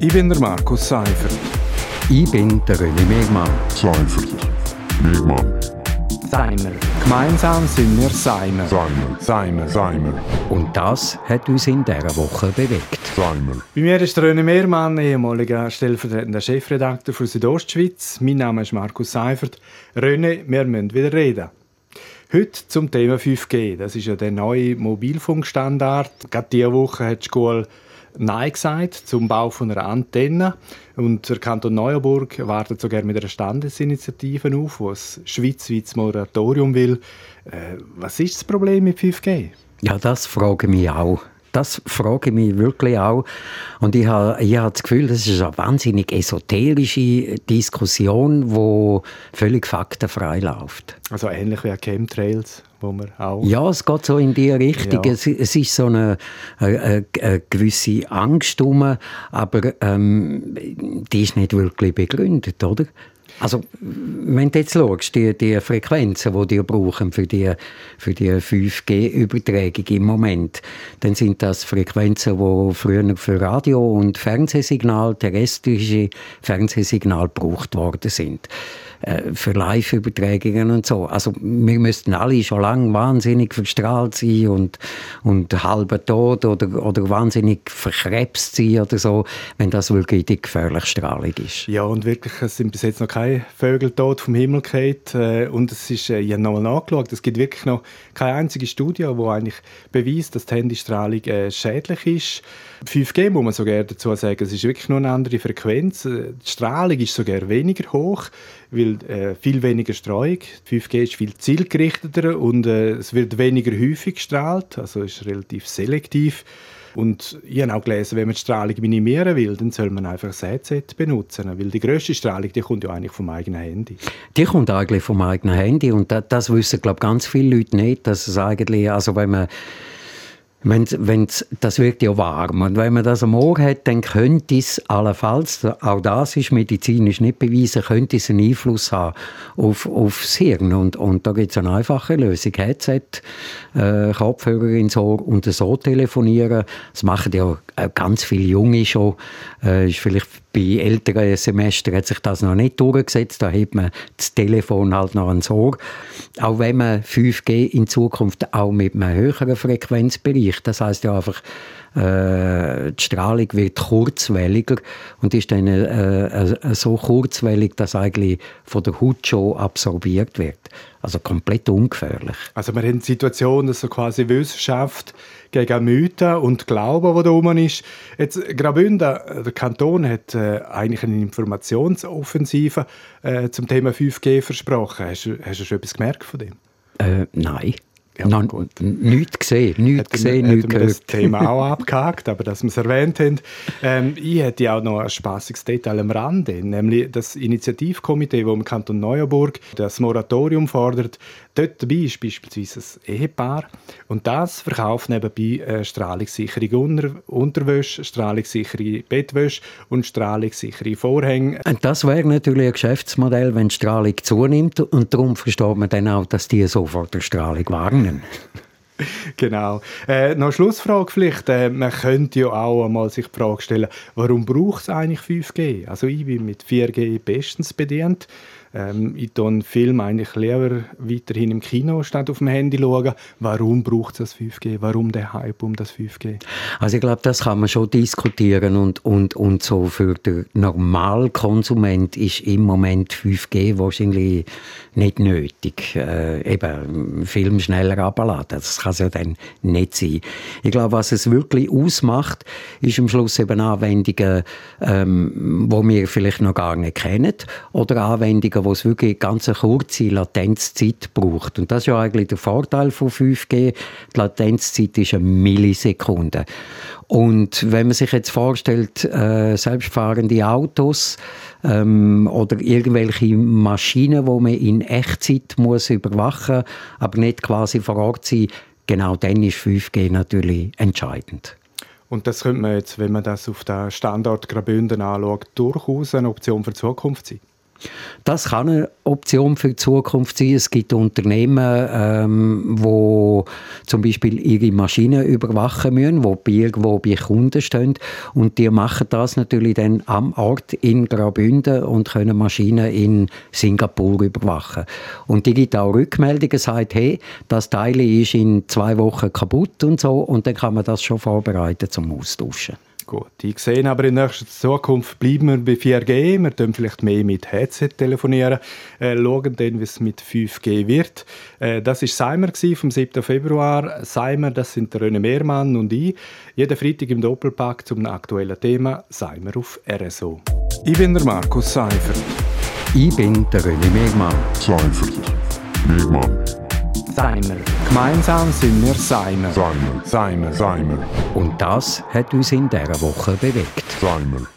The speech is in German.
Ich bin der Markus Seifert. Ich bin der René Megmann. Seifert. Megmann. Seimer. Gemeinsam sind wir Seimer. Seimer. Seimer. Seimer. Und das hat uns in dieser Woche bewegt. Seimer. Bei mir ist René Mehrmann, ehemaliger stellvertretender Chefredakteur für Südostschweiz. Mein Name ist Markus Seifert. René, wir müssen wieder reden. Heute zum Thema 5G. Das ist ja der neue Mobilfunkstandard. Gerade diese Woche hat die Schule Nein gesagt zum Bau von einer Antenne. Und der Kanton Neuenburg wartet sogar mit einer Standesinitiative auf, die ein schweizweites Moratorium will. Äh, was ist das Problem mit 5G? Ja, das frage ich mich auch. Das frage ich mich wirklich auch. Und ich habe, ich habe das Gefühl, das ist eine wahnsinnig esoterische Diskussion, die völlig faktenfrei läuft. Also ähnlich wie Chemtrails, wo man auch... Ja, es geht so in die Richtung. Ja. Es, es ist so eine, eine, eine gewisse Angst rum, aber ähm, die ist nicht wirklich begründet, oder? Also, wenn du jetzt schaust, die, die Frequenzen, die die brauchen für die, für die 5G-Übertragung im Moment, dann sind das Frequenzen, die früher für Radio- und Fernsehsignal, terrestrische Fernsehsignal gebraucht worden sind für Live-Übertragungen und so. Also wir müssten alle schon lange wahnsinnig verstrahlt sein und, und halber tot oder, oder wahnsinnig verkrebst sein oder so, wenn das wirklich die gefährliche Strahlung ist. Ja, und wirklich, es sind bis jetzt noch keine Vögel tot vom Himmel gefallen. Äh, und es ist, äh, ich habe nochmal nachgeschaut, es gibt wirklich noch keine einzige Studie, die eigentlich beweist, dass die Handystrahlung äh, schädlich ist. 5G muss man sogar dazu sagen, es ist wirklich nur eine andere Frequenz. Äh, Die Strahlung ist sogar weniger hoch, weil äh, viel weniger Streuung. 5G ist viel zielgerichteter und äh, es wird weniger häufig gestrahlt, also ist relativ selektiv. Und ich habe auch gelesen, wenn man die Strahlung minimieren will, dann soll man einfach das Headset benutzen, weil die grösste Strahlung, die kommt ja eigentlich vom eigenen Handy. Die kommt eigentlich vom eigenen Handy und das, das wissen, glaube ganz viele Leute nicht, dass es eigentlich, also wenn man Wenn's, wenn's, das wird ja warm. Und wenn man das am Ohr hat, dann könnte es allenfalls, auch das ist medizinisch nicht bewiesen, könnte es einen Einfluss haben auf, auf das Hirn. Und, und da gibt es eine einfache Lösung. Headset, äh, Kopfhörer ins Ohr und so telefonieren. Das machen ja ganz viele Junge schon. Äh, ist vielleicht bei älteren Semestern hat sich das noch nicht durchgesetzt. Da hat man das Telefon halt noch ans Ohr. Auch wenn man 5G in Zukunft auch mit einem höheren Frequenzbereich, das heißt ja einfach, äh, die Strahlung wird kurzwelliger und ist dann äh, äh, so kurzwellig, dass eigentlich von der Haut schon absorbiert wird. Also komplett ungefährlich. Also wir haben die Situation, dass so quasi Wissenschaft gegen Mythen und Glauben, die da rum ist. Jetzt, Graubünden, der Kanton hat äh, eigentlich eine Informationsoffensive äh, zum Thema 5G versprochen. Hast, du- hast du schon etwas gemerkt von dem? Äh, nein. Ja, Noch gut. Nichts gesehen, nichts gesehen, nichts wir das gehört. Thema auch abgehakt, aber dass wir es erwähnt haben. Ähm, ich hätte auch noch ein spaßiges Detail am Rande, nämlich das Initiativkomitee, das im Kanton Neuenburg das Moratorium fordert. Dort dabei ist beispielsweise ein Ehepaar und das verkauft nebenbei äh, strahlungssichere Unter Unterwäsche, strahlungssichere Bettwäsche und strahlungssichere Vorhänge. Und das wäre natürlich ein Geschäftsmodell, wenn die Strahlung zunimmt. Und darum versteht man dann auch, dass die so vor der Strahlung warnen. Genau. Äh, noch eine Schlussfrage vielleicht. Äh, man könnte ja auch einmal sich die Frage stellen, warum braucht es eigentlich 5G? Also ich bin mit 4G bestens bedient. Ähm, ich einen Film eigentlich lieber weiterhin im Kino statt auf dem Handy schauen. Warum braucht es das 5G? Warum der Hype um das 5G? Also ich glaube, das kann man schon diskutieren und, und, und so für den Normalkonsument ist im Moment 5G wahrscheinlich nicht nötig. Äh, eben, Film schneller abladen, das kann es ja dann nicht sein. Ich glaube, was es wirklich ausmacht, ist am Schluss eben Anwendungen, ähm, wo wir vielleicht noch gar nicht kennen oder Anwendungen, wo es wirklich ganz eine kurze Latenzzeit braucht. Und das ist ja eigentlich der Vorteil von 5G. Die Latenzzeit ist eine Millisekunde. Und wenn man sich jetzt vorstellt, äh, selbstfahrende Autos ähm, oder irgendwelche Maschinen, wo man in Echtzeit muss überwachen, aber nicht quasi vor Ort sein, genau dann ist 5G natürlich entscheidend. Und das könnte man jetzt, wenn man das auf den Standort Graubünden anschaut, durchaus eine Option für die Zukunft sein. Das kann eine Option für die Zukunft sein. Es gibt Unternehmen, ähm, wo zum Beispiel ihre Maschinen überwachen müssen, wo irgendwo bei Kunden stehen und die machen das natürlich dann am Ort in Graubünden und können Maschinen in Singapur überwachen. Und die gibt auch Rückmeldungen, sagt, hey, das Teil ist in zwei Wochen kaputt und so und dann kann man das schon vorbereiten zum Austauschen. Gut, ich sehe aber in nächster Zukunft bleiben wir bei 4G. Wir können vielleicht mehr mit Headset telefonieren, äh, schauen dann, wie es mit 5G wird. Äh, das war Seimer vom 7. Februar. Seimer, das sind der René Mehrmann und ich. Jeden Freitag im Doppelpack zum aktuellen Thema Seimer auf RSO. Ich bin der Markus Seifert. Ich bin der René Mehrmann. Seifert. Megmann. Seimer. Gemeinsam sind wir Seimer. Seimer. Seimer. Seimer. Und das hat uns in dieser Woche bewegt. Seimer.